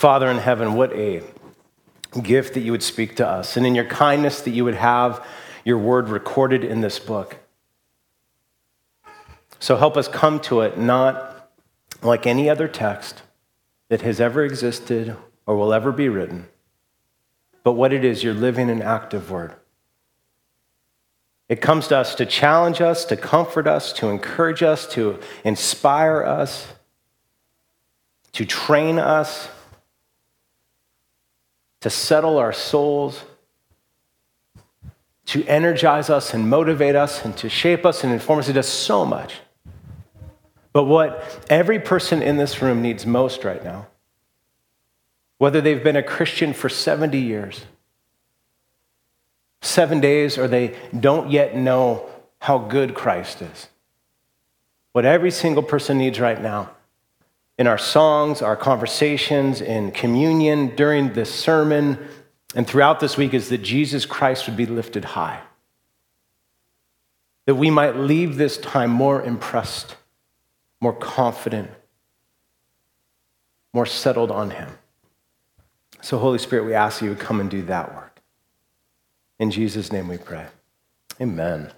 Father in heaven, what a gift that you would speak to us, and in your kindness that you would have your word recorded in this book. So help us come to it not like any other text that has ever existed or will ever be written, but what it is your living and active word. It comes to us to challenge us, to comfort us, to encourage us, to inspire us, to train us, to settle our souls, to energize us and motivate us, and to shape us and inform us. It does so much. But what every person in this room needs most right now, whether they've been a Christian for 70 years, seven days, or they don't yet know how good Christ is. What every single person needs right now in our songs, our conversations, in communion, during this sermon, and throughout this week is that Jesus Christ would be lifted high. That we might leave this time more impressed, more confident, more settled on Him. So, Holy Spirit, we ask you to come and do that work. In Jesus' name we pray. Amen.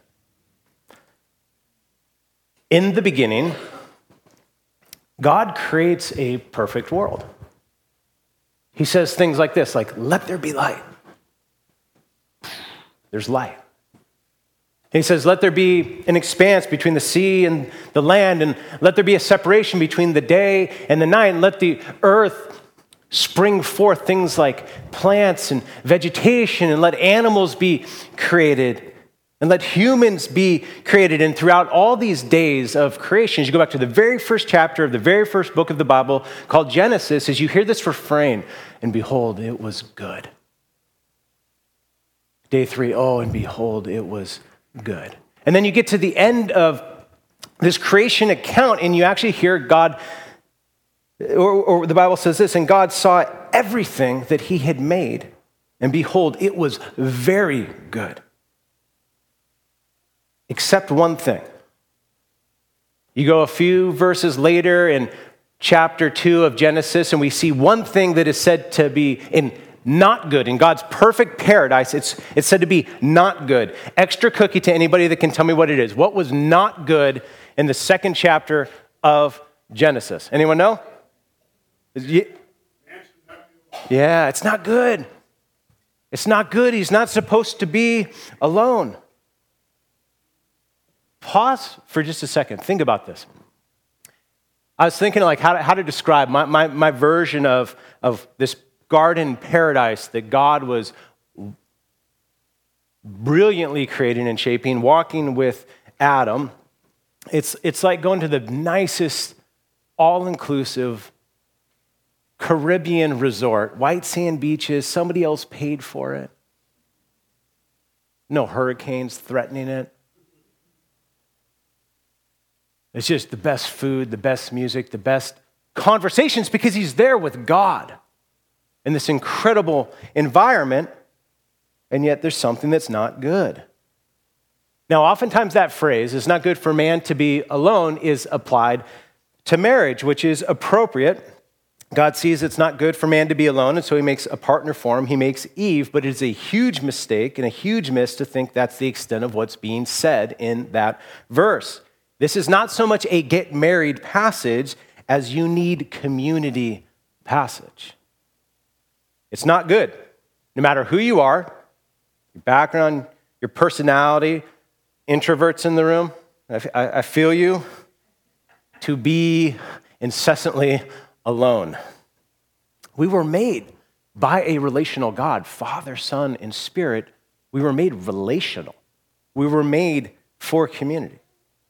In the beginning, God creates a perfect world. He says things like this like, let there be light. There's light. He says, let there be an expanse between the sea and the land, and let there be a separation between the day and the night, and let the earth spring forth things like plants and vegetation, and let animals be created, and let humans be created. And throughout all these days of creation, as you go back to the very first chapter of the very first book of the Bible called Genesis, as you hear this refrain, and behold, it was good. Day three, oh, and behold, it was good. And then you get to the end of this creation account, and you actually hear God or, or, the Bible says this, and God saw everything that he had made, and behold, it was very good. Except one thing. You go a few verses later in chapter 2 of Genesis, and we see one thing that is said to be in not good. In God's perfect paradise, it's, it's said to be not good. Extra cookie to anybody that can tell me what it is. What was not good in the second chapter of Genesis? Anyone know? Yeah, it's not good. It's not good. He's not supposed to be alone. Pause for just a second. Think about this. I was thinking like how to, how to describe my, my, my version of, of this garden paradise that God was brilliantly creating and shaping, walking with Adam. It's, it's like going to the nicest, all inclusive Caribbean resort, white sand beaches, somebody else paid for it. No hurricanes threatening it. It's just the best food, the best music, the best conversations because he's there with God in this incredible environment, and yet there's something that's not good. Now, oftentimes that phrase, is not good for man to be alone, is applied to marriage, which is appropriate God sees it's not good for man to be alone, and so he makes a partner for him. He makes Eve, but it is a huge mistake and a huge miss to think that's the extent of what's being said in that verse. This is not so much a get married passage as you need community passage. It's not good. No matter who you are, your background, your personality, introverts in the room, I, I feel you, to be incessantly alone. We were made by a relational God, Father, Son, and Spirit. We were made relational. We were made for community.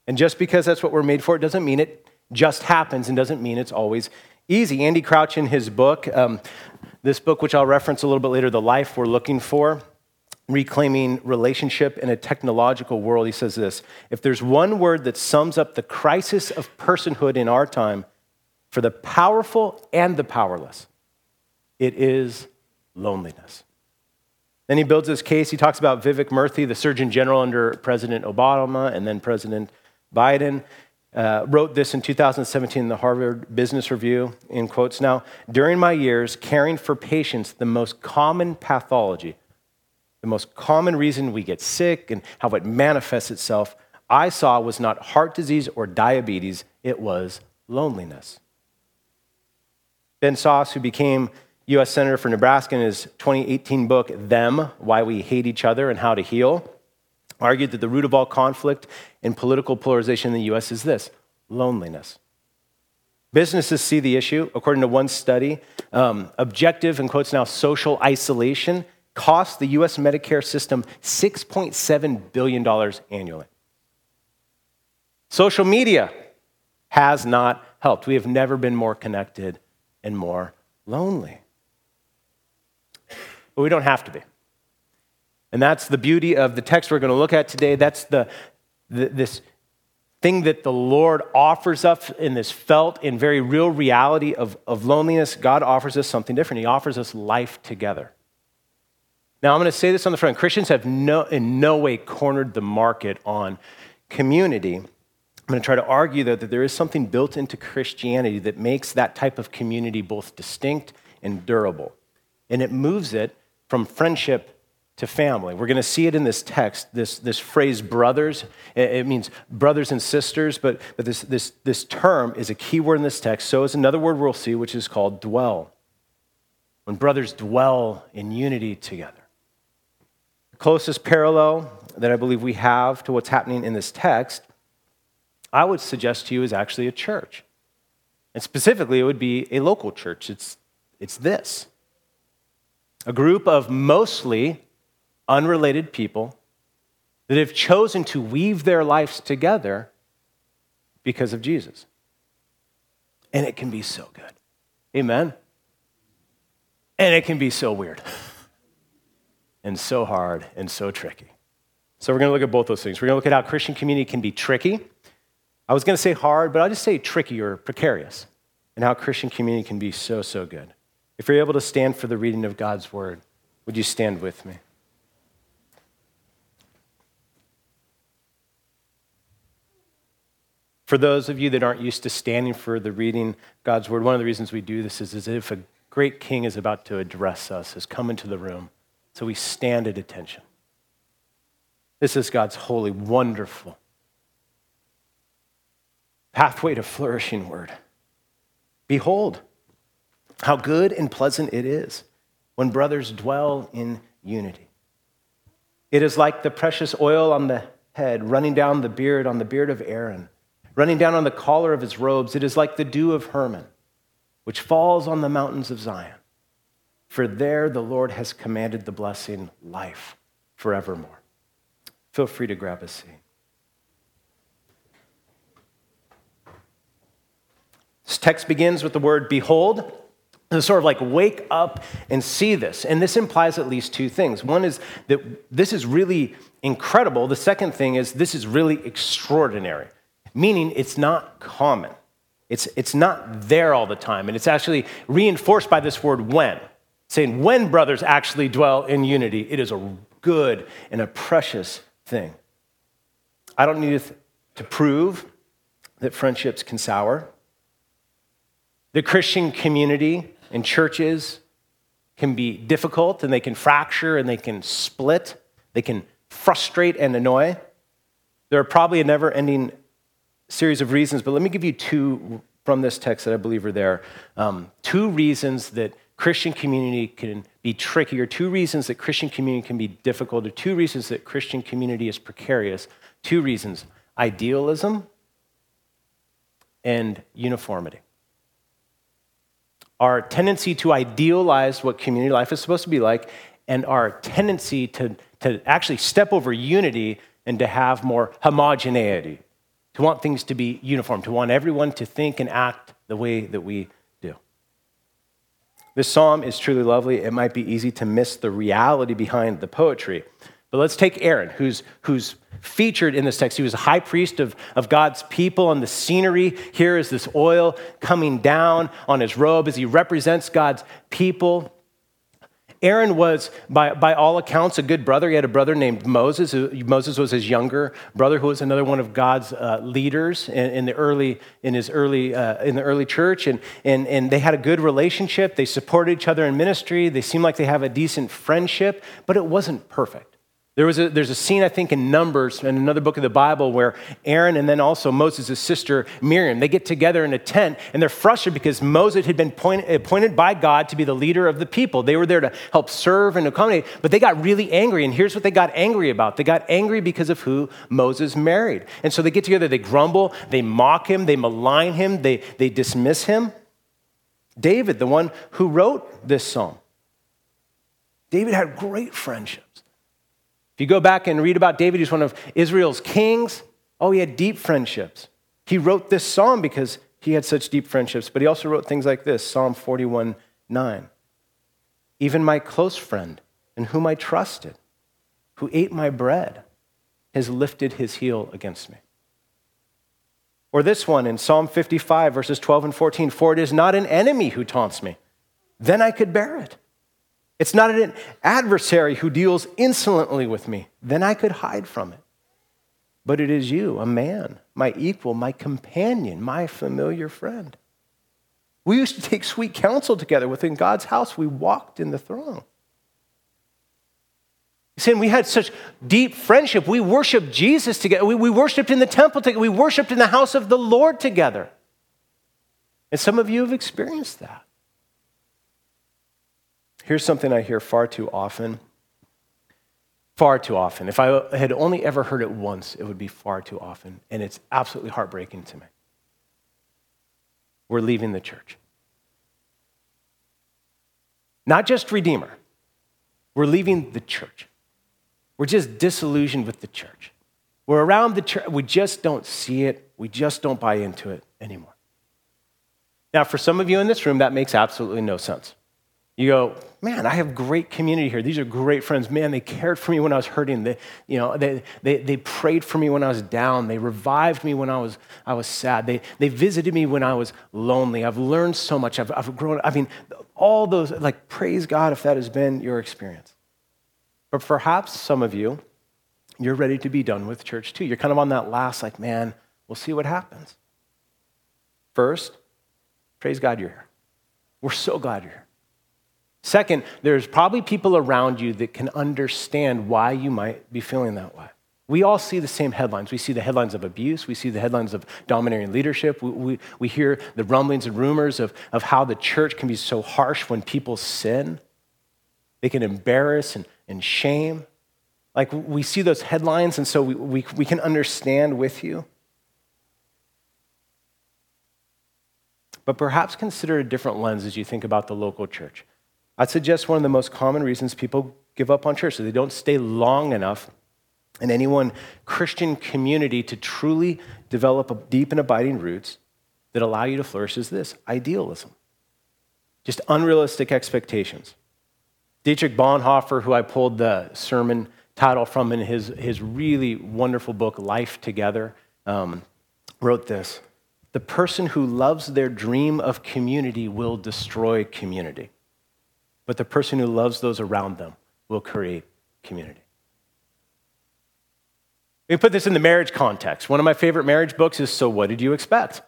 And just because that's what we're made for, it doesn't mean it just happens and doesn't mean it's always easy. Andy Crouch, in his book, um, this book, which I'll reference a little bit later, The Life We're Looking For, Reclaiming Relationship in a Technological World, he says this If there's one word that sums up the crisis of personhood in our time, for the powerful and the powerless. It is loneliness. Then he builds his case. He talks about Vivek Murthy, the Surgeon General under President Obama and then President Biden. uh, wrote this in 2017 in the Harvard Business Review in quotes now during my years caring for patients the most common pathology the most common reason we get sick and how it manifests itself i saw was not heart disease or diabetes it was loneliness ben sasse who became u.s senator for nebraska in his 2018 book them why we hate each other and how to heal argued that the root of all conflict and political polarization in the US is this loneliness. Businesses see the issue. According to one study, um, objective, and quotes now, social isolation costs the US Medicare system $6.7 billion annually. Social media has not helped. We have never been more connected and more lonely. But we don't have to be. And that's the beauty of the text we're going to look at today. That's the, the, this thing that the Lord offers us in this felt and very real reality of, of loneliness. God offers us something different. He offers us life together. Now, I'm going to say this on the front Christians have no, in no way cornered the market on community. I'm going to try to argue, though, that there is something built into Christianity that makes that type of community both distinct and durable. And it moves it from friendship to family. We're going to see it in this text, this, this phrase brothers. It means brothers and sisters, but, but this, this, this term is a key word in this text. So is another word we'll see, which is called dwell. When brothers dwell in unity together. The closest parallel that I believe we have to what's happening in this text, I would suggest to you, is actually a church. And specifically, it would be a local church. It's, it's this a group of mostly unrelated people that have chosen to weave their lives together because of Jesus. And it can be so good. Amen. And it can be so weird and so hard and so tricky. So we're going to look at both those things. We're going to look at how Christian community can be tricky. I was going to say hard, but I'll just say tricky or precarious, and how Christian community can be so, so good. If you're able to stand for the reading of God's word, would you stand with me? For those of you that aren't used to standing for the reading God's word, one of the reasons we do this is as if a great king is about to address us, has come into the room. So we stand at attention. This is God's holy, wonderful pathway to flourishing word. Behold, how good and pleasant it is when brothers dwell in unity. It is like the precious oil on the head running down the beard on the beard of Aaron running down on the collar of his robes. It is like the dew of Hermon, which falls on the mountains of Zion. For there the Lord has commanded the blessing, life forevermore. Feel free to grab a seat. This text begins with the word behold. It's sort of like wake up and see this. And this implies at least two things. One is that this is really incredible. The second thing is this is really extraordinary meaning it's not common. It's, it's not there all the time. And it's actually reinforced by this word when, saying when brothers actually dwell in unity, it is a good and a precious thing. I don't need to prove that friendships can sour. The Christian community and churches can be difficult and they can fracture and they can split. They can frustrate and annoy. There are probably a never ending series of reasons, but let me give you two from this text that I believe are there. Um, two reasons that Christian community can be tricky, or two reasons that Christian community can be difficult, or two reasons that Christian community is precarious. Two reasons idealism and uniformity. Our tendency to idealize what community life is supposed to be like, and our tendency to, to actually step over unity and to have more homogeneity to want things to be uniform, to want everyone to think and act the way that we do. This psalm is truly lovely. It might be easy to miss the reality behind the poetry. But let's take Aaron, who's, who's featured in this text. He was a high priest of, of God's people, and the scenery here is this oil coming down on his robe as he represents God's people. Aaron was, by, by all accounts, a good brother. He had a brother named Moses. Moses was his younger brother, who was another one of God's uh, leaders in, in, the early, in, his early, uh, in the early church. And, and, and they had a good relationship. They supported each other in ministry. They seemed like they have a decent friendship, but it wasn't perfect. There was a, there's a scene, I think, in Numbers, in another book of the Bible, where Aaron and then also Moses' sister Miriam, they get together in a tent and they're frustrated because Moses had been point, appointed by God to be the leader of the people. They were there to help serve and accommodate, but they got really angry. And here's what they got angry about they got angry because of who Moses married. And so they get together, they grumble, they mock him, they malign him, they, they dismiss him. David, the one who wrote this psalm, David had great friendship you go back and read about David, he's one of Israel's kings. Oh, he had deep friendships. He wrote this psalm because he had such deep friendships, but he also wrote things like this Psalm 41 9. Even my close friend, in whom I trusted, who ate my bread, has lifted his heel against me. Or this one in Psalm 55, verses 12 and 14 For it is not an enemy who taunts me, then I could bear it. It's not an adversary who deals insolently with me. Then I could hide from it. But it is you, a man, my equal, my companion, my familiar friend. We used to take sweet counsel together within God's house. We walked in the throng. Saying we had such deep friendship. We worshiped Jesus together. We, we worshiped in the temple together. We worshiped in the house of the Lord together. And some of you have experienced that. Here's something I hear far too often. Far too often. If I had only ever heard it once, it would be far too often. And it's absolutely heartbreaking to me. We're leaving the church. Not just Redeemer, we're leaving the church. We're just disillusioned with the church. We're around the church, we just don't see it, we just don't buy into it anymore. Now, for some of you in this room, that makes absolutely no sense. You go, man, I have great community here. These are great friends. Man, they cared for me when I was hurting. They, you know, they, they, they prayed for me when I was down. They revived me when I was, I was sad. They, they visited me when I was lonely. I've learned so much. I've, I've grown. I mean, all those, like, praise God if that has been your experience. But perhaps some of you, you're ready to be done with church too. You're kind of on that last, like, man, we'll see what happens. First, praise God you're here. We're so glad you're here. Second, there's probably people around you that can understand why you might be feeling that way. We all see the same headlines. We see the headlines of abuse. We see the headlines of domineering leadership. We, we, we hear the rumblings and rumors of, of how the church can be so harsh when people sin. They can embarrass and, and shame. Like we see those headlines, and so we, we, we can understand with you. But perhaps consider a different lens as you think about the local church. I'd suggest one of the most common reasons people give up on church is they don't stay long enough in any one Christian community to truly develop deep and abiding roots that allow you to flourish is this idealism, just unrealistic expectations. Dietrich Bonhoeffer, who I pulled the sermon title from in his, his really wonderful book, Life Together, um, wrote this The person who loves their dream of community will destroy community but the person who loves those around them will create community. We put this in the marriage context. One of my favorite marriage books is So What Did You Expect?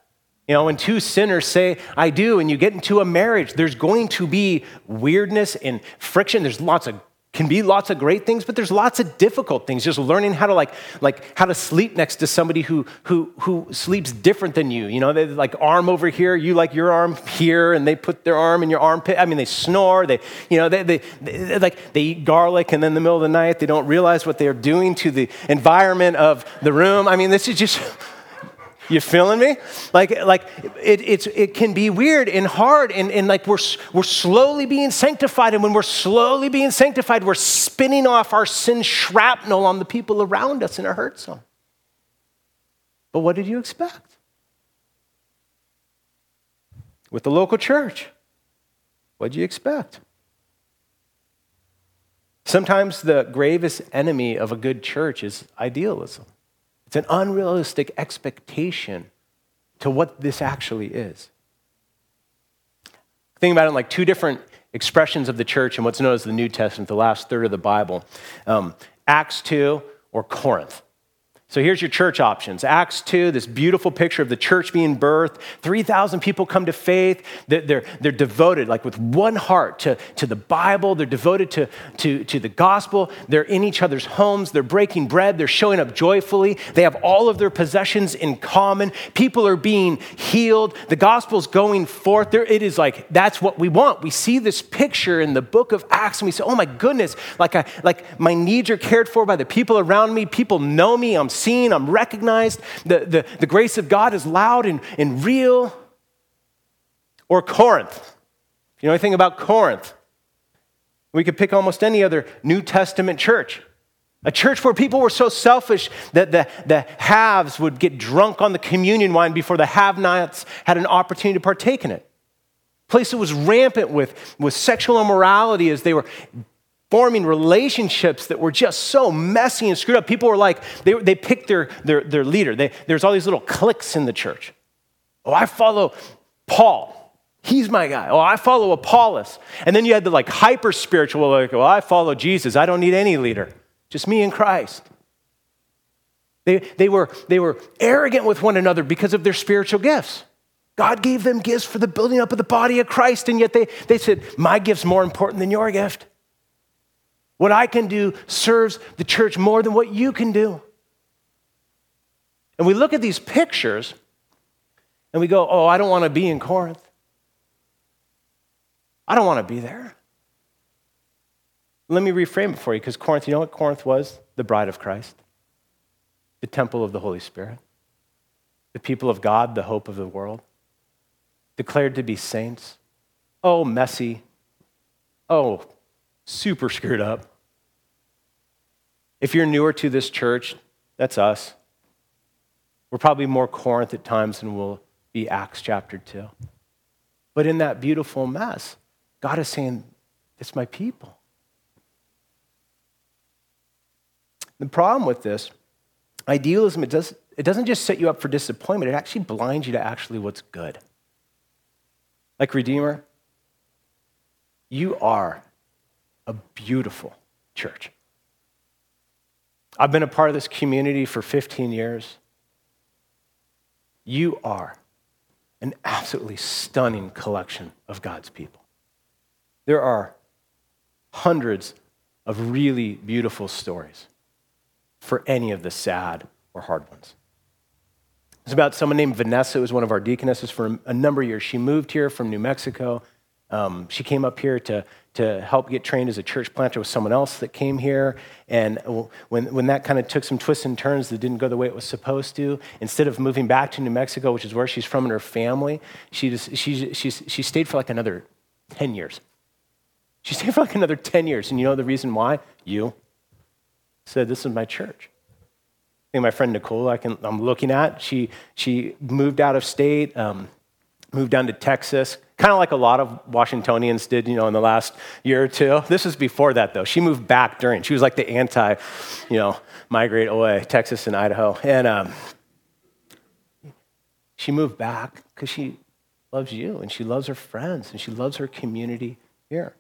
You know, when two sinners say, I do, and you get into a marriage, there's going to be weirdness and friction. There's lots of can be lots of great things, but there's lots of difficult things. Just learning how to like, like how to sleep next to somebody who who who sleeps different than you. You know, they like arm over here, you like your arm here, and they put their arm in your armpit. I mean, they snore. They, you know, they, they, they like they eat garlic, and then in the middle of the night, they don't realize what they're doing to the environment of the room. I mean, this is just you feeling me? Like, like it, it's, it can be weird and hard, and, and like we're, we're slowly being sanctified. And when we're slowly being sanctified, we're spinning off our sin shrapnel on the people around us, and it hurts them. But what did you expect? With the local church, what did you expect? Sometimes the gravest enemy of a good church is idealism. It's an unrealistic expectation to what this actually is. Think about it in like two different expressions of the church and what's known as the New Testament, the last third of the Bible. Um, Acts 2 or Corinth. So here's your church options. Acts 2, this beautiful picture of the church being birthed. 3,000 people come to faith. They're, they're, they're, devoted, like with one heart, to, to the Bible. They're devoted to, to, to the gospel. They're in each other's homes. They're breaking bread. They're showing up joyfully. They have all of their possessions in common. People are being healed. The gospel's going forth. There, it is like, that's what we want. We see this picture in the book of Acts and we say, oh my goodness, like, I, like my needs are cared for by the people around me. People know me. I'm seen, I'm recognized. The, the, the grace of God is loud and, and real. Or Corinth. If you know anything about Corinth, we could pick almost any other New Testament church. A church where people were so selfish that the, the haves would get drunk on the communion wine before the have nots had an opportunity to partake in it. A place that was rampant with, with sexual immorality as they were forming relationships that were just so messy and screwed up. People were like, they, they picked their, their, their leader. They, there's all these little cliques in the church. Oh, I follow Paul. He's my guy. Oh, I follow Apollos. And then you had the like hyper spiritual, like, well, I follow Jesus. I don't need any leader, just me and Christ. They, they, were, they were arrogant with one another because of their spiritual gifts. God gave them gifts for the building up of the body of Christ, and yet they, they said, My gift's more important than your gift. What I can do serves the church more than what you can do. And we look at these pictures and we go, oh, I don't want to be in Corinth. I don't want to be there. Let me reframe it for you because Corinth, you know what Corinth was? The bride of Christ, the temple of the Holy Spirit, the people of God, the hope of the world, declared to be saints. Oh, messy. Oh, super screwed up. If you're newer to this church, that's us. We're probably more Corinth at times than we'll be Acts chapter 2. But in that beautiful mess, God is saying, It's my people. The problem with this, idealism, it, does, it doesn't just set you up for disappointment, it actually blinds you to actually what's good. Like Redeemer, you are a beautiful church. I've been a part of this community for 15 years. You are an absolutely stunning collection of God's people. There are hundreds of really beautiful stories for any of the sad or hard ones. It's about someone named Vanessa, who was one of our deaconesses for a number of years. She moved here from New Mexico. Um, she came up here to to help get trained as a church planter with someone else that came here. And when, when that kind of took some twists and turns that didn't go the way it was supposed to, instead of moving back to New Mexico, which is where she's from and her family, she, just, she, she, she stayed for like another 10 years. She stayed for like another 10 years. And you know the reason why? You said, This is my church. I my friend Nicole, I can, I'm looking at, she, she moved out of state, um, moved down to Texas, kind of like a lot of Washingtonians did, you know, in the last year or two. This was before that, though. She moved back during. She was like the anti, you know, migrate away, Texas and Idaho. And um, she moved back because she loves you and she loves her friends and she loves her community here.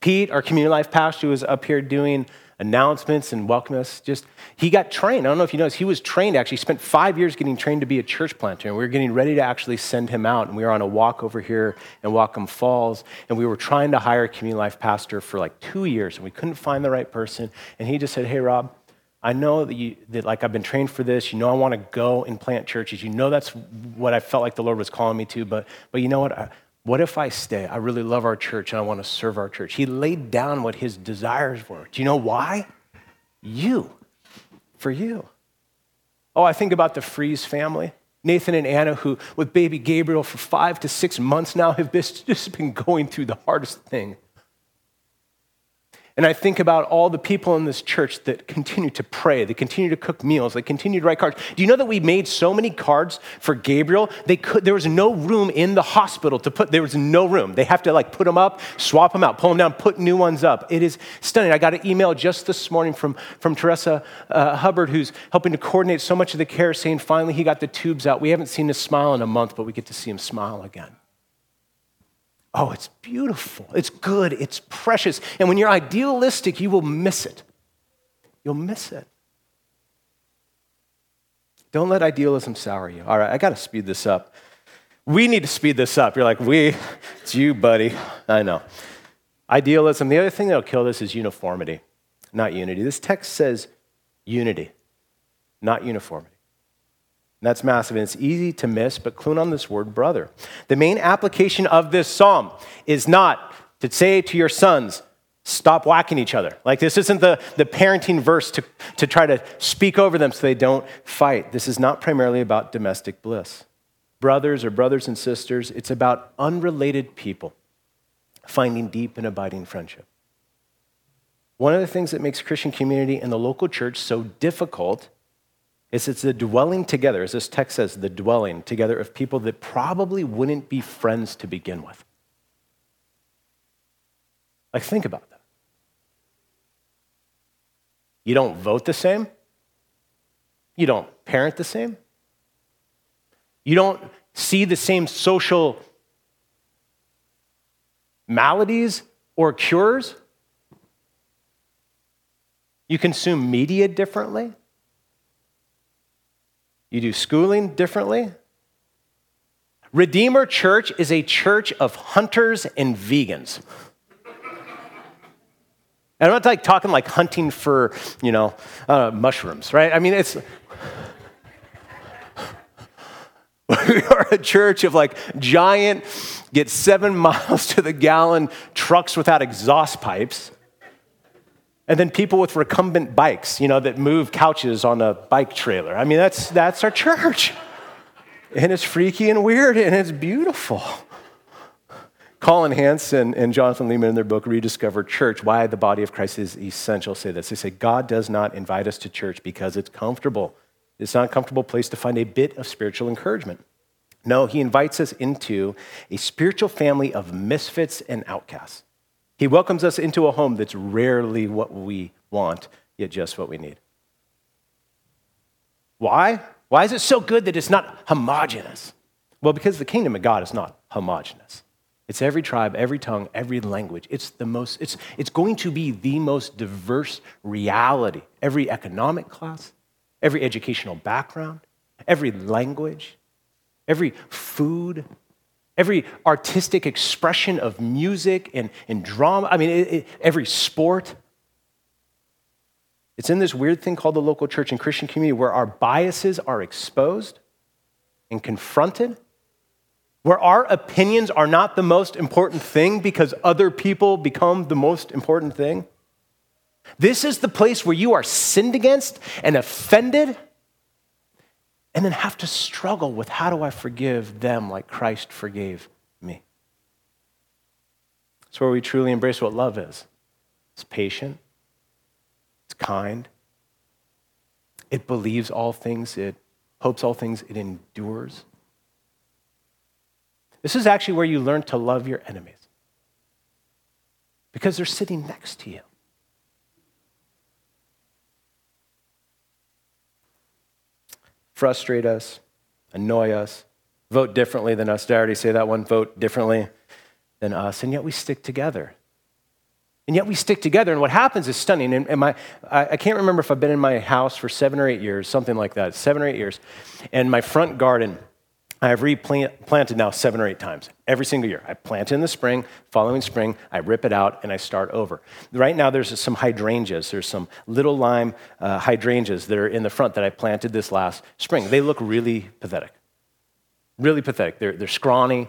Pete, our community life pastor, was up here doing announcements and welcoming us. Just he got trained. I don't know if you noticed, he was trained actually. Spent five years getting trained to be a church planter, and we were getting ready to actually send him out. And we were on a walk over here in Whatcom Falls, and we were trying to hire a community life pastor for like two years, and we couldn't find the right person. And he just said, "Hey, Rob." I know that, you, that like I've been trained for this. You know I want to go and plant churches. You know that's what I felt like the Lord was calling me to. But, but you know what? I, what if I stay? I really love our church and I want to serve our church. He laid down what his desires were. Do you know why? You. For you. Oh, I think about the Freeze family. Nathan and Anna, who with baby Gabriel for five to six months now, have just been going through the hardest thing and I think about all the people in this church that continue to pray, they continue to cook meals, they continue to write cards. Do you know that we made so many cards for Gabriel? They could, there was no room in the hospital to put, there was no room. They have to like put them up, swap them out, pull them down, put new ones up. It is stunning. I got an email just this morning from, from Teresa uh, Hubbard, who's helping to coordinate so much of the care, saying finally he got the tubes out. We haven't seen his smile in a month, but we get to see him smile again. Oh, it's beautiful. It's good. It's precious. And when you're idealistic, you will miss it. You'll miss it. Don't let idealism sour you. All right, I got to speed this up. We need to speed this up. You're like, we, it's you, buddy. I know. Idealism. The other thing that'll kill this is uniformity, not unity. This text says unity, not uniformity. And that's massive, and it's easy to miss, but clue on this word brother. The main application of this psalm is not to say to your sons, stop whacking each other. Like, this isn't the, the parenting verse to, to try to speak over them so they don't fight. This is not primarily about domestic bliss. Brothers or brothers and sisters, it's about unrelated people finding deep and abiding friendship. One of the things that makes Christian community and the local church so difficult is it's the dwelling together, as this text says, the dwelling together of people that probably wouldn't be friends to begin with. Like, think about that. You don't vote the same. You don't parent the same. You don't see the same social maladies or cures. You consume media differently. You do schooling differently. Redeemer Church is a church of hunters and vegans. And I'm not like talking like hunting for, you know, uh, mushrooms, right? I mean, it's. we are a church of like giant, get seven miles to the gallon trucks without exhaust pipes. And then people with recumbent bikes, you know, that move couches on a bike trailer. I mean, that's, that's our church. And it's freaky and weird and it's beautiful. Collin Hansen and Jonathan Leeman, in their book, Rediscover Church, Why the Body of Christ is Essential, say this. They say, God does not invite us to church because it's comfortable. It's not a comfortable place to find a bit of spiritual encouragement. No, he invites us into a spiritual family of misfits and outcasts. He welcomes us into a home that's rarely what we want, yet just what we need. Why? Why is it so good that it's not homogenous? Well, because the kingdom of God is not homogenous. It's every tribe, every tongue, every language. It's the most, it's, it's going to be the most diverse reality. Every economic class, every educational background, every language, every food, every artistic expression of music and, and drama. I mean, it, it, every sport. It's in this weird thing called the local church and Christian community where our biases are exposed and confronted where our opinions are not the most important thing because other people become the most important thing. This is the place where you are sinned against and offended, and then have to struggle with how do I forgive them like Christ forgave me? It's where we truly embrace what love is it's patient, it's kind, it believes all things, it hopes all things, it endures. This is actually where you learn to love your enemies because they're sitting next to you. Frustrate us, annoy us, vote differently than us. Did I already say that one? Vote differently than us, and yet we stick together. And yet we stick together, and what happens is stunning. And, my, I, I can't remember if I've been in my house for seven or eight years, something like that, seven or eight years. And my front garden, I have replanted now seven or eight times every single year. I plant in the spring, following spring, I rip it out and I start over. Right now, there's some hydrangeas. There's some little lime uh, hydrangeas that are in the front that I planted this last spring. They look really pathetic. Really pathetic. They're, they're scrawny.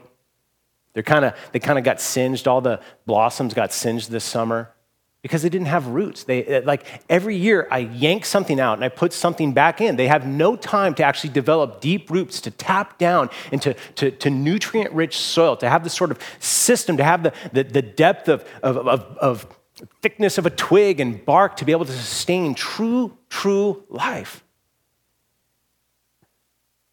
They're kinda, they kind of got singed. All the blossoms got singed this summer because they didn't have roots. They uh, like every year I yank something out and I put something back in. They have no time to actually develop deep roots, to tap down into to, to nutrient rich soil, to have the sort of system, to have the, the, the depth of, of, of, of thickness of a twig and bark to be able to sustain true, true life.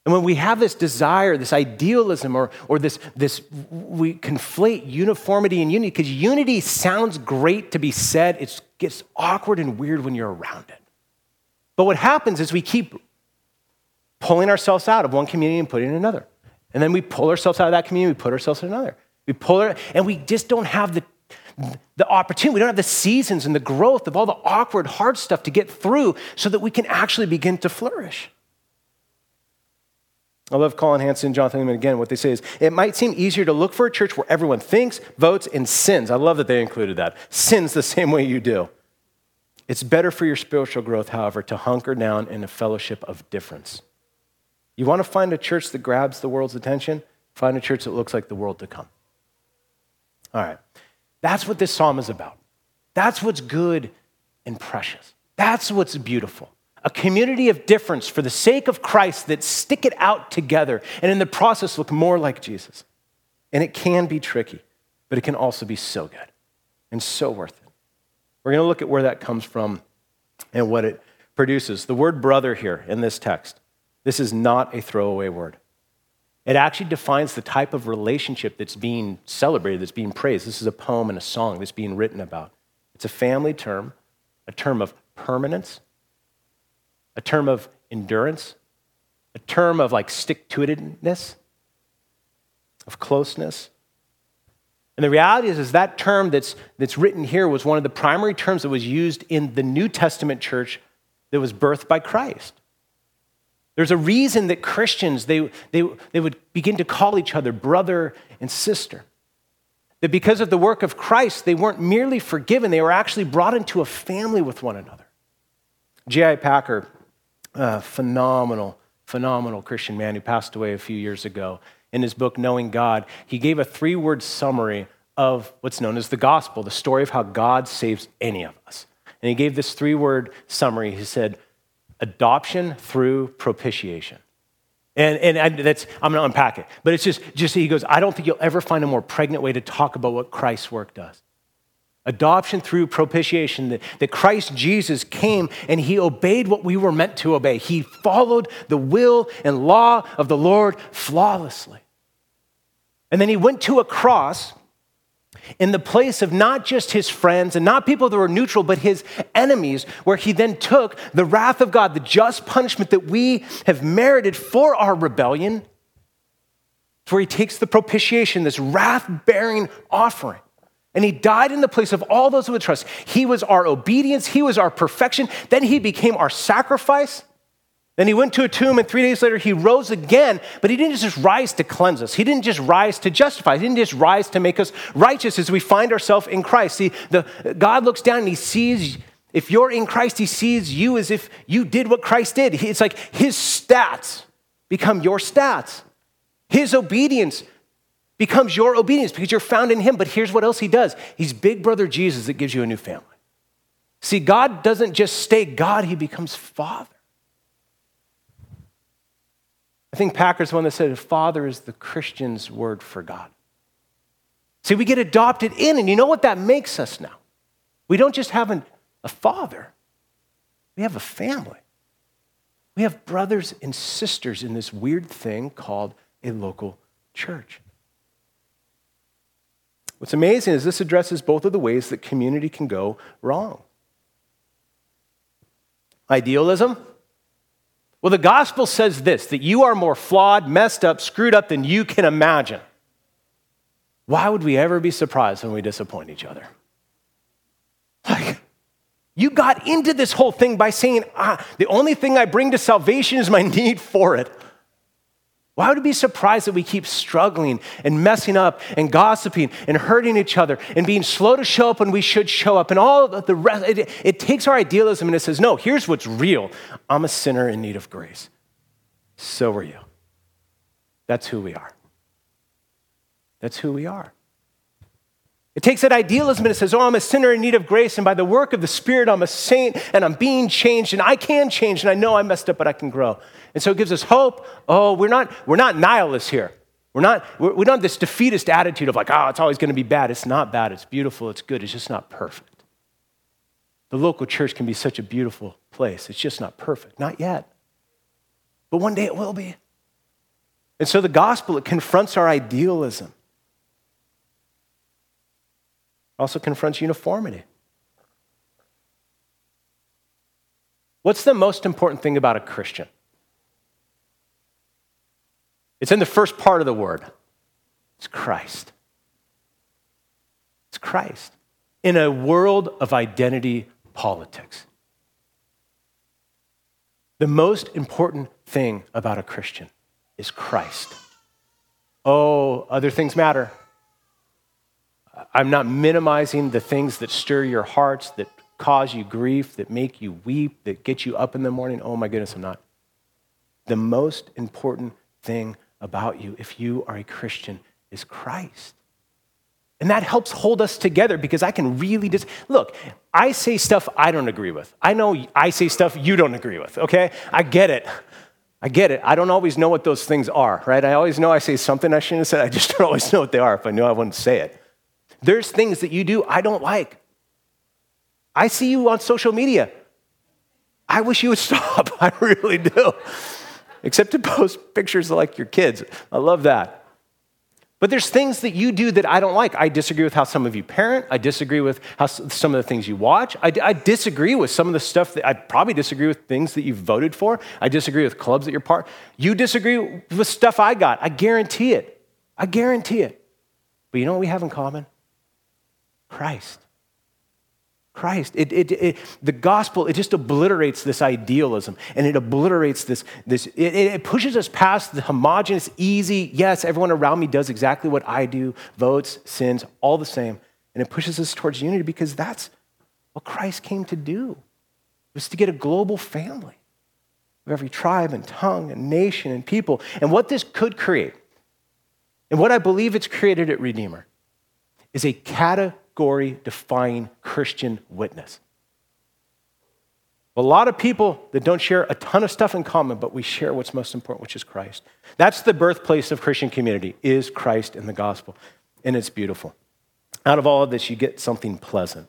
And when we have this desire, this idealism, or, or this, this, we conflate uniformity and unity, because unity sounds great to be said, it gets awkward and weird when you're around it. But what happens is we keep pulling ourselves out of one community and putting in another. And then we pull ourselves out of that community, we put ourselves in another. We pull it, and we just don't have the, the opportunity. We don't have the seasons and the growth of all the awkward, hard stuff to get through so that we can actually begin to flourish. I love Collin Hansen and Jonathan again. What they say is it might seem easier to look for a church where everyone thinks, votes, and sins. I love that they included that. Sins the same way you do. It's better for your spiritual growth, however, to hunker down in a fellowship of difference. You want to find a church that grabs the world's attention? Find a church that looks like the world to come. All right. That's what this psalm is about. That's what's good and precious. That's what's beautiful a community of difference for the sake of Christ that stick it out together and in the process look more like Jesus. And it can be tricky, but it can also be so good and so worth it. We're going to look at where that comes from and what it produces. The word brother here in this text, this is not a throwaway word. It actually defines the type of relationship that's being celebrated, that's being praised. This is a poem and a song that's being written about. It's a family term, a term of permanence, a term of endurance, a term of like stick to itedness, of closeness. And the reality is, is that term that's, that's written here was one of the primary terms that was used in the New Testament church that was birthed by Christ. There's a reason that Christians, they, they, they would begin to call each other brother and sister. That because of the work of Christ, they weren't merely forgiven, they were actually brought into a family with one another. J.I. Packer a phenomenal, phenomenal Christian man who passed away a few years ago. In his book, Knowing God, he gave a three word summary of what's known as the gospel, the story of how God saves any of us. And he gave this three word summary. He said, adoption through propitiation. And, and I, that's, I'm going to unpack it. But it's just, just, he goes, I don't think you'll ever find a more pregnant way to talk about what Christ's work does. Adoption through propitiation, that, that Christ Jesus came and he obeyed what we were meant to obey. He followed the will and law of the Lord flawlessly. And then he went to a cross in the place of not just his friends and not people that were neutral, but his enemies, where he then took the wrath of God, the just punishment that we have merited for our rebellion, where he takes the propitiation, this wrath bearing offering and he died in the place of all those who would trust. He was our obedience, he was our perfection. Then he became our sacrifice. Then he went to a tomb, and three days later he rose again. But he didn't just rise to cleanse us. He didn't just rise to justify. He didn't just rise to make us righteous as we find ourselves in Christ. See, the, God looks down and he sees, if you're in Christ, he sees you as if you did what Christ did. It's like his stats become your stats. His obedience becomes your obedience because you're found in Him. But here's what else He does He's big brother Jesus that gives you a new family. See, God doesn't just stay God, He becomes Father. I think Packer's one that said, Father is the Christian's word for God. See, we get adopted in, and you know what that makes us now? We don't just have an, a father, we have a family. We have brothers and sisters in this weird thing called a local church. What's amazing is this addresses both of the ways that community can go wrong. Idealism. Well, the gospel says this that you are more flawed, messed up, screwed up than you can imagine. Why would we ever be surprised when we disappoint each other? Like, you got into this whole thing by saying, ah, the only thing I bring to salvation is my need for it. Why would we be surprised that we keep struggling and messing up and gossiping and hurting each other and being slow to show up when we should show up and all of the rest? It, it takes our idealism and it says, no, here's what's real I'm a sinner in need of grace. So are you. That's who we are. That's who we are. It takes that idealism and it says, Oh, I'm a sinner in need of grace, and by the work of the Spirit, I'm a saint and I'm being changed, and I can change, and I know I messed up, but I can grow. And so it gives us hope. Oh, we're not, we're not nihilists here. We're not, we're, we don't have this defeatist attitude of like, oh, it's always going to be bad. It's not bad. It's beautiful. It's good. It's just not perfect. The local church can be such a beautiful place. It's just not perfect. Not yet. But one day it will be. And so the gospel, it confronts our idealism also confronts uniformity. What's the most important thing about a Christian? It's in the first part of the word it's Christ. It's Christ in a world of identity politics. The most important thing about a Christian is Christ. Oh, other things matter. I'm not minimizing the things that stir your hearts, that cause you grief, that make you weep, that get you up in the morning. Oh my goodness, I'm not. The most important thing about you, if you are a Christian, is Christ. And that helps hold us together because I can really just look, I say stuff I don't agree with. I know I say stuff you don't agree with, okay? I get it. I get it. I don't always know what those things are, right? I always know I say something I shouldn't have said. I just don't always know what they are. If I knew, I wouldn't say it. There's things that you do I don't like. I see you on social media. I wish you would stop. I really do. Except to post pictures like your kids. I love that. But there's things that you do that I don't like. I disagree with how some of you parent. I disagree with how some of the things you watch. I, I, disagree with some of the stuff that I probably disagree with things that you've voted for. I disagree with clubs that you're part. You disagree with stuff I got. I guarantee it. I guarantee it. But you know what we have in common? Christ. Christ. It, it, it, the gospel, it just obliterates this idealism and it obliterates this, this it, it pushes us past the homogenous, easy, yes, everyone around me does exactly what I do, votes, sins, all the same. And it pushes us towards unity because that's what Christ came to do, was to get a global family of every tribe and tongue and nation and people. And what this could create, and what I believe it's created at Redeemer, is a defying Christian witness. A lot of people that don't share a ton of stuff in common, but we share what's most important, which is Christ. That's the birthplace of Christian community, is Christ in the gospel. And it's beautiful. Out of all of this, you get something pleasant.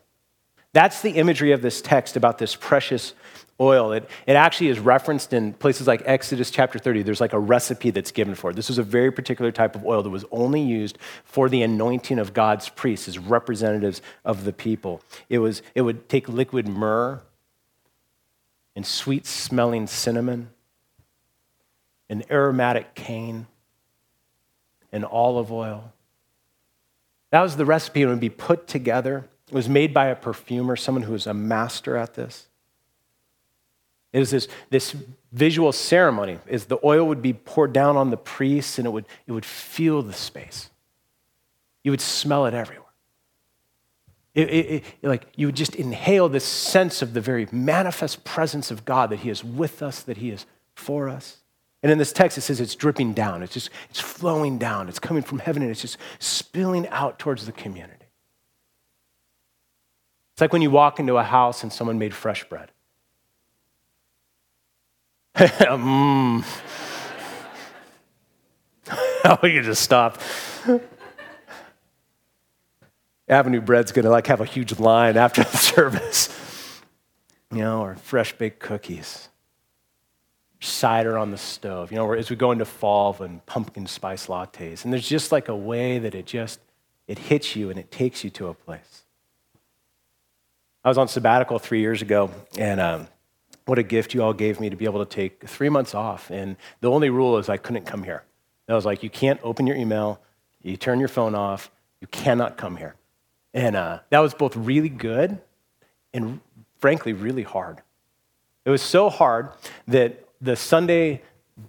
That's the imagery of this text about this precious oil. It, it actually is referenced in places like Exodus chapter 30. There's like a recipe that's given for it. This was a very particular type of oil that was only used for the anointing of God's priests as representatives of the people. It, was, it would take liquid myrrh and sweet smelling cinnamon and aromatic cane and olive oil. That was the recipe. It would be put together. It was made by a perfumer, someone who was a master at this. It was this, this visual ceremony is the oil would be poured down on the priests and it would, it would fill the space. You would smell it everywhere. It, it, it, like you would just inhale this sense of the very manifest presence of God that He is with us, that He is for us. And in this text, it says it's dripping down. It's just it's flowing down. It's coming from heaven and it's just spilling out towards the community. It's like when you walk into a house and someone made fresh bread. mm. oh, you just stop. Avenue Bread's gonna like have a huge line after the service, you know, or fresh baked cookies, cider on the stove, you know, as we go into fall and pumpkin spice lattes, and there's just like a way that it just it hits you and it takes you to a place. I was on sabbatical three years ago, and um, what a gift you all gave me to be able to take three months off. And the only rule is I couldn't come here. I was like, you can't open your email, you turn your phone off, you cannot come here. And uh, that was both really good and frankly really hard. It was so hard that the Sunday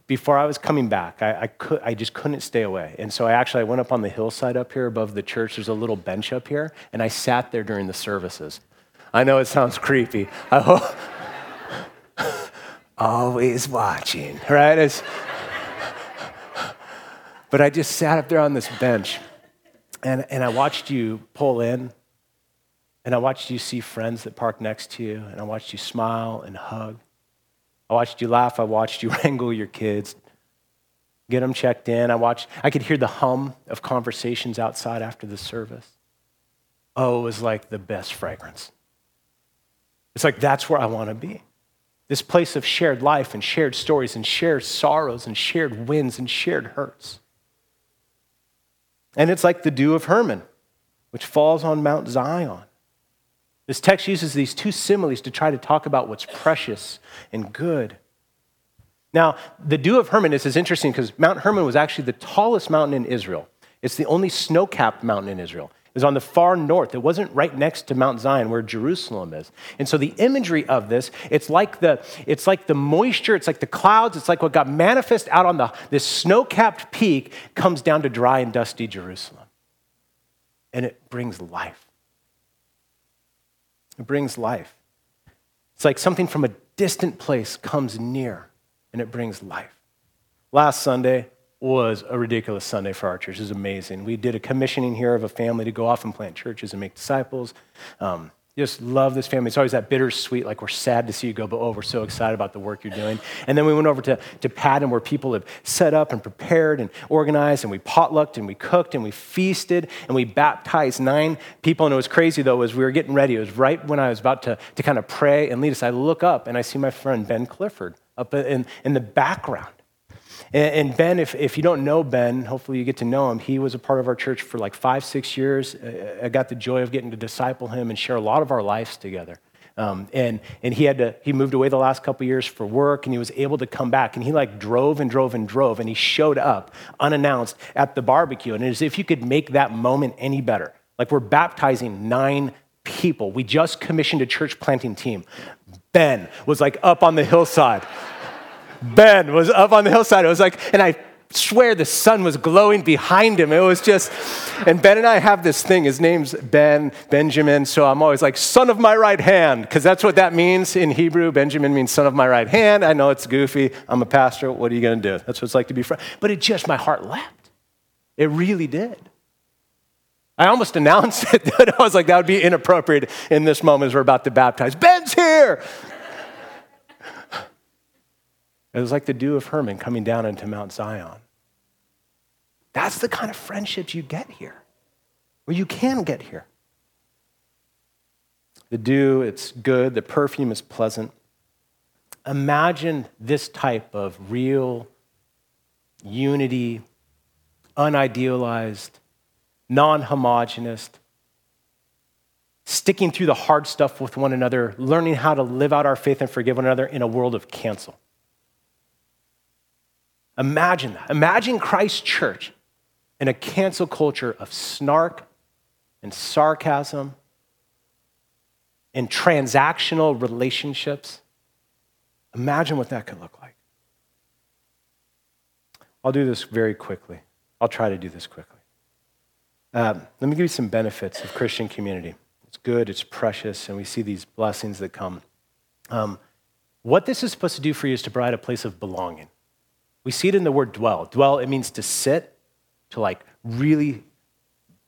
before I was coming back, I, I, could, I just couldn't stay away. And so I actually I went up on the hillside up here above the church. There's a little bench up here, and I sat there during the services. I know it sounds creepy. I hope, always watching, right? It's, but I just sat up there on this bench and, and I watched you pull in, and I watched you see friends that parked next to you, and I watched you smile and hug. I watched you laugh. I watched you wrangle your kids, get them checked in. I watched, I could hear the hum of conversations outside after the service. Oh, it was like the best fragrance. It's like that's where I want to be. This place of shared life and shared stories and shared sorrows and shared wins and shared hurts. And it's like the dew of Hermon, which falls on Mount Zion. This text uses these two similes to try to talk about what's precious and good. Now, the dew of Hermon is, is interesting because Mount Hermon was actually the tallest mountain in Israel. It's the only snow capped mountain in Israel. Was on the far north. It wasn't right next to Mount Zion where Jerusalem is. And so the imagery of this, it's like the, it's like the moisture, it's like the clouds, it's like what got manifest out on the, this snow-capped peak comes down to dry and dusty Jerusalem. And it brings life. It brings life. It's like something from a distant place comes near and it brings life. Last Sunday, was a ridiculous Sunday for our church. It was amazing. We did a commissioning here of a family to go off and plant churches and make disciples. Um, just love this family. It's always that bittersweet, like we're sad to see you go, but oh, we're so excited about the work you're doing. And then we went over to, to Patton where people have set up and prepared and organized, and we potlucked and we cooked and we feasted and we baptized nine people. And it was crazy though, as we were getting ready, it was right when I was about to, to kind of pray and lead us. I look up and I see my friend Ben Clifford up in, in the background. And, Ben, if, if you don't know Ben, hopefully you get to know him. He was a part of our church for like five, six years. I got the joy of getting to disciple him and share a lot of our lives together. Um, and and he had to he moved away the last couple years for work and he was able to come back and he like drove and drove and drove and he showed up unannounced at the barbecue and as if you could make that moment any better like we're baptizing nine people we just commissioned a church planting team ben was like up on the hillside Ben was up on the hillside. It was like, and I swear the sun was glowing behind him. It was just, and Ben and I have this thing. His name's Ben, Benjamin. So I'm always like, son of my right hand, because that's what that means in Hebrew. Benjamin means son of my right hand. I know it's goofy. I'm a pastor. What are you going to do? That's what it's like to be friends. But it just, my heart leapt. It really did. I almost announced it. I was like, that would be inappropriate in this moment as we're about to baptize. Ben's here. It was like the dew of Hermon coming down into Mount Zion. That's the kind of friendships you get here, or you can get here. The dew, it's good, the perfume is pleasant. Imagine this type of real unity, unidealized, non homogenous, sticking through the hard stuff with one another, learning how to live out our faith and forgive one another in a world of cancel. Imagine that. Imagine Christ's church in a cancel culture of snark and sarcasm and transactional relationships. Imagine what that could look like. I'll do this very quickly. I'll try to do this quickly. Um, let me give you some benefits of Christian community. It's good, it's precious, and we see these blessings that come. Um, what this is supposed to do for you is to provide a place of belonging. We see it in the word dwell. Dwell, it means to sit, to like really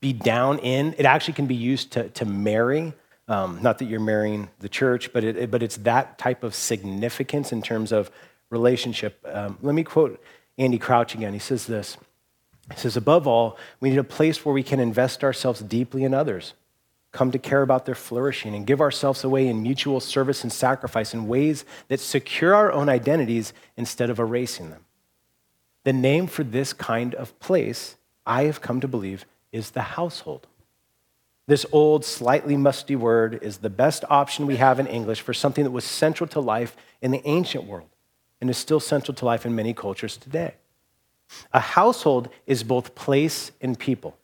be down in. It actually can be used to, to marry. Um, not that you're marrying the church, but, it, but it's that type of significance in terms of relationship. Um, let me quote Andy Crouch again. He says this He says, Above all, we need a place where we can invest ourselves deeply in others, come to care about their flourishing, and give ourselves away in mutual service and sacrifice in ways that secure our own identities instead of erasing them. The name for this kind of place, I have come to believe, is the household. This old, slightly musty word is the best option we have in English for something that was central to life in the ancient world and is still central to life in many cultures today. A household is both place and people.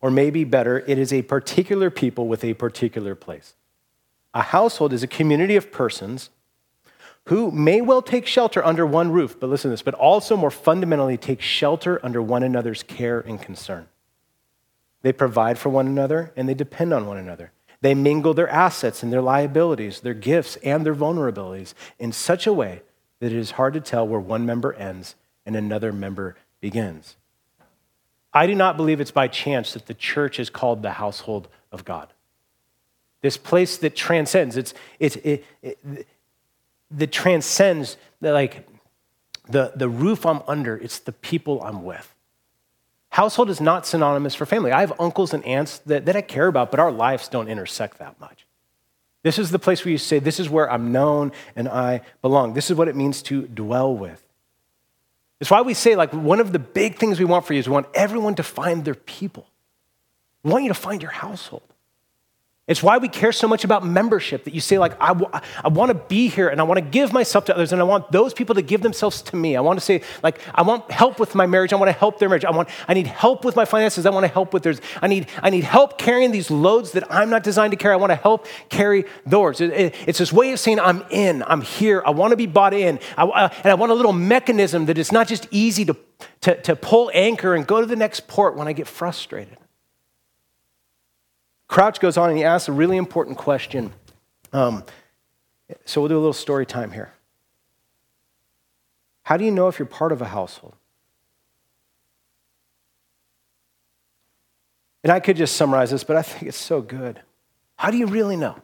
Or maybe better, it is a particular people with a particular place. A household is a community of persons who may well take shelter under one roof, but listen to this, but also more fundamentally take shelter under one another's care and concern. They provide for one another and they depend on one another. They mingle their assets and their liabilities, their gifts and their vulnerabilities in such a way that it is hard to tell where one member ends and another member begins. I do not believe it's by chance that the church is called the household of God. This place that transcends, it's, it's, it, it, that transcends the, like the, the roof I'm under, it's the people I'm with. Household is not synonymous for family. I have uncles and aunts that, that I care about, but our lives don't intersect that much. This is the place where you say, This is where I'm known and I belong. This is what it means to dwell with. It's why we say, like, one of the big things we want for you is we want everyone to find their people. We want you to find your household. It's why we care so much about membership that you say, like, I, w- I want to be here and I want to give myself to others and I want those people to give themselves to me. I want to say, like, I want help with my marriage. I want to help their marriage. I, want, I need help with my finances. I want to help with theirs. I need, I need help carrying these loads that I'm not designed to carry. I want to help carry theirs. It, it, it's this way of saying, I'm in, I'm here, I want to be bought in. I, uh, and I want a little mechanism that it's not just easy to, to, to pull anchor and go to the next port when I get frustrated. Crouch goes on and he asks a really important question. Um, so we'll do a little story time here. How do you know if you're part of a household? And I could just summarize this, but I think it's so good. How do you really know?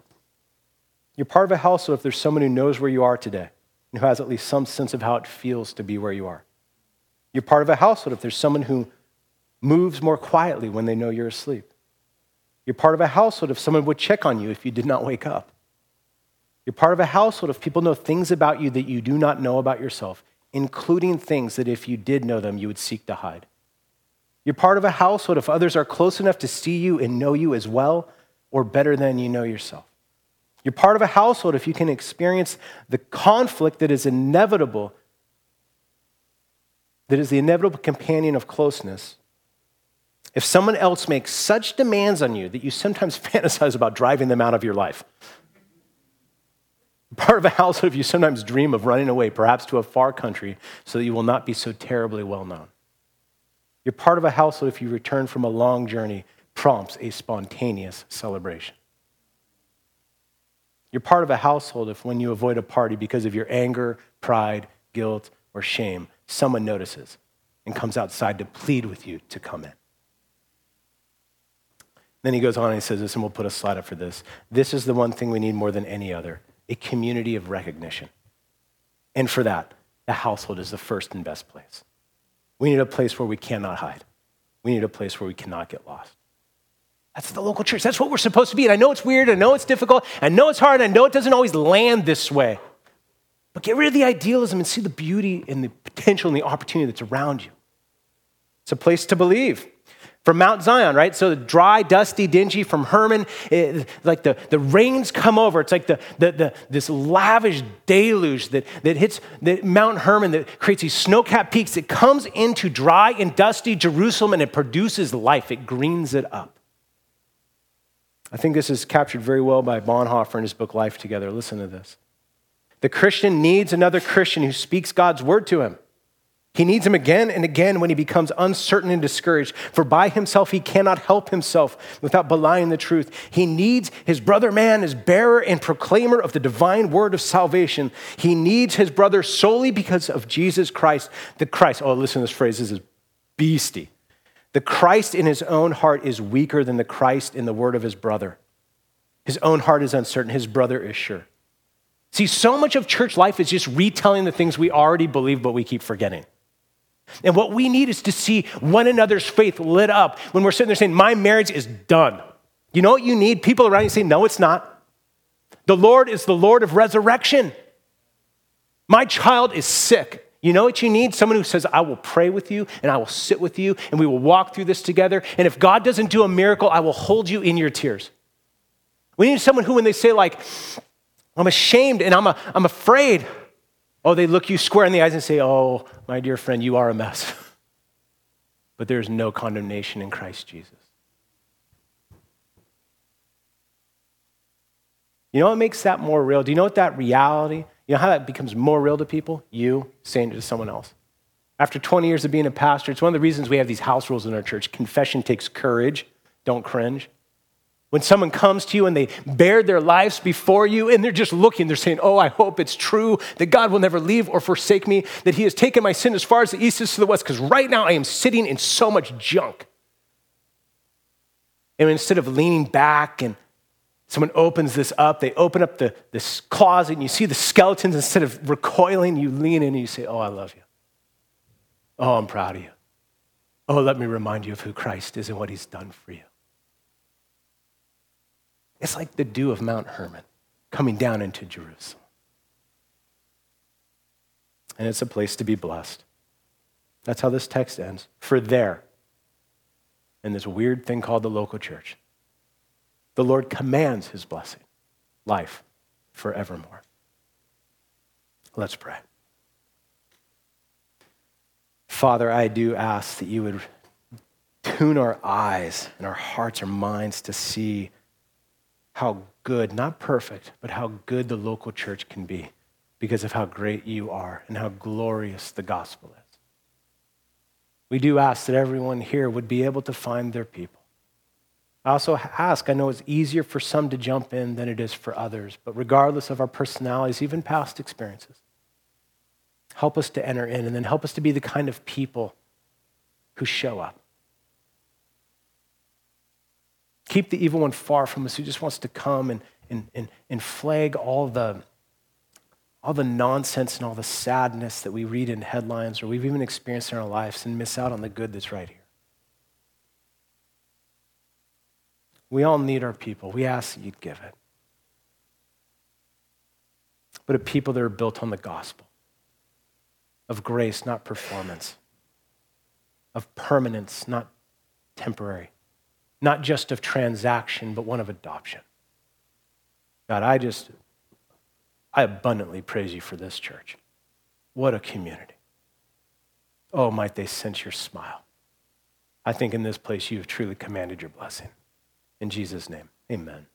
You're part of a household if there's someone who knows where you are today and who has at least some sense of how it feels to be where you are. You're part of a household if there's someone who moves more quietly when they know you're asleep. You're part of a household if someone would check on you if you did not wake up. You're part of a household if people know things about you that you do not know about yourself, including things that if you did know them, you would seek to hide. You're part of a household if others are close enough to see you and know you as well or better than you know yourself. You're part of a household if you can experience the conflict that is inevitable, that is the inevitable companion of closeness if someone else makes such demands on you that you sometimes fantasize about driving them out of your life, part of a household, if you sometimes dream of running away, perhaps to a far country, so that you will not be so terribly well known. You're part of a household if you return from a long journey, prompts a spontaneous celebration. You're part of a household if when you avoid a party because of your anger, pride, guilt, or shame, someone notices and comes outside to plead with you to come in. Then he goes on and he says this, and we'll put a slide up for this. This is the one thing we need more than any other a community of recognition. And for that, the household is the first and best place. We need a place where we cannot hide, we need a place where we cannot get lost. That's the local church. That's what we're supposed to be. And I know it's weird, I know it's difficult, I know it's hard, I know it doesn't always land this way. But get rid of the idealism and see the beauty and the potential and the opportunity that's around you. It's a place to believe from Mount Zion, right? So dry, dusty, dingy from Hermon, it, like the, the rains come over. It's like the, the, the, this lavish deluge that, that hits the Mount Hermon that creates these snow-capped peaks. It comes into dry and dusty Jerusalem and it produces life. It greens it up. I think this is captured very well by Bonhoeffer in his book Life Together. Listen to this. The Christian needs another Christian who speaks God's word to him. He needs him again and again when he becomes uncertain and discouraged, for by himself he cannot help himself without belying the truth. He needs his brother man as bearer and proclaimer of the divine word of salvation. He needs his brother solely because of Jesus Christ, the Christ. Oh, listen to this phrase, this is beastie. The Christ in his own heart is weaker than the Christ in the word of his brother. His own heart is uncertain, his brother is sure. See, so much of church life is just retelling the things we already believe, but we keep forgetting. And what we need is to see one another's faith lit up when we're sitting there saying, My marriage is done. You know what you need? People around you say, No, it's not. The Lord is the Lord of resurrection. My child is sick. You know what you need? Someone who says, I will pray with you and I will sit with you and we will walk through this together. And if God doesn't do a miracle, I will hold you in your tears. We need someone who, when they say, like, I'm ashamed and I'm, a, I'm afraid, Oh, they look you square in the eyes and say, Oh, my dear friend, you are a mess. but there is no condemnation in Christ Jesus. You know what makes that more real? Do you know what that reality, you know how that becomes more real to people? You saying it to someone else. After 20 years of being a pastor, it's one of the reasons we have these house rules in our church. Confession takes courage, don't cringe. When someone comes to you and they bare their lives before you and they're just looking, they're saying, Oh, I hope it's true that God will never leave or forsake me, that He has taken my sin as far as the east is to the west, because right now I am sitting in so much junk. And instead of leaning back and someone opens this up, they open up the, this closet and you see the skeletons. Instead of recoiling, you lean in and you say, Oh, I love you. Oh, I'm proud of you. Oh, let me remind you of who Christ is and what He's done for you. It's like the dew of Mount Hermon coming down into Jerusalem. And it's a place to be blessed. That's how this text ends. For there, in this weird thing called the local church, The Lord commands his blessing, life forevermore. Let's pray. Father, I do ask that you would tune our eyes and our hearts, our minds to see how good, not perfect, but how good the local church can be because of how great you are and how glorious the gospel is. We do ask that everyone here would be able to find their people. I also ask, I know it's easier for some to jump in than it is for others, but regardless of our personalities, even past experiences, help us to enter in and then help us to be the kind of people who show up. Keep the evil one far from us who just wants to come and, and, and, and flag all the, all the nonsense and all the sadness that we read in headlines or we've even experienced in our lives and miss out on the good that's right here. We all need our people. We ask that you'd give it. But a people that are built on the gospel of grace, not performance, of permanence, not temporary, not just of transaction, but one of adoption. God, I just, I abundantly praise you for this church. What a community. Oh, might they sense your smile. I think in this place you have truly commanded your blessing. In Jesus' name, amen.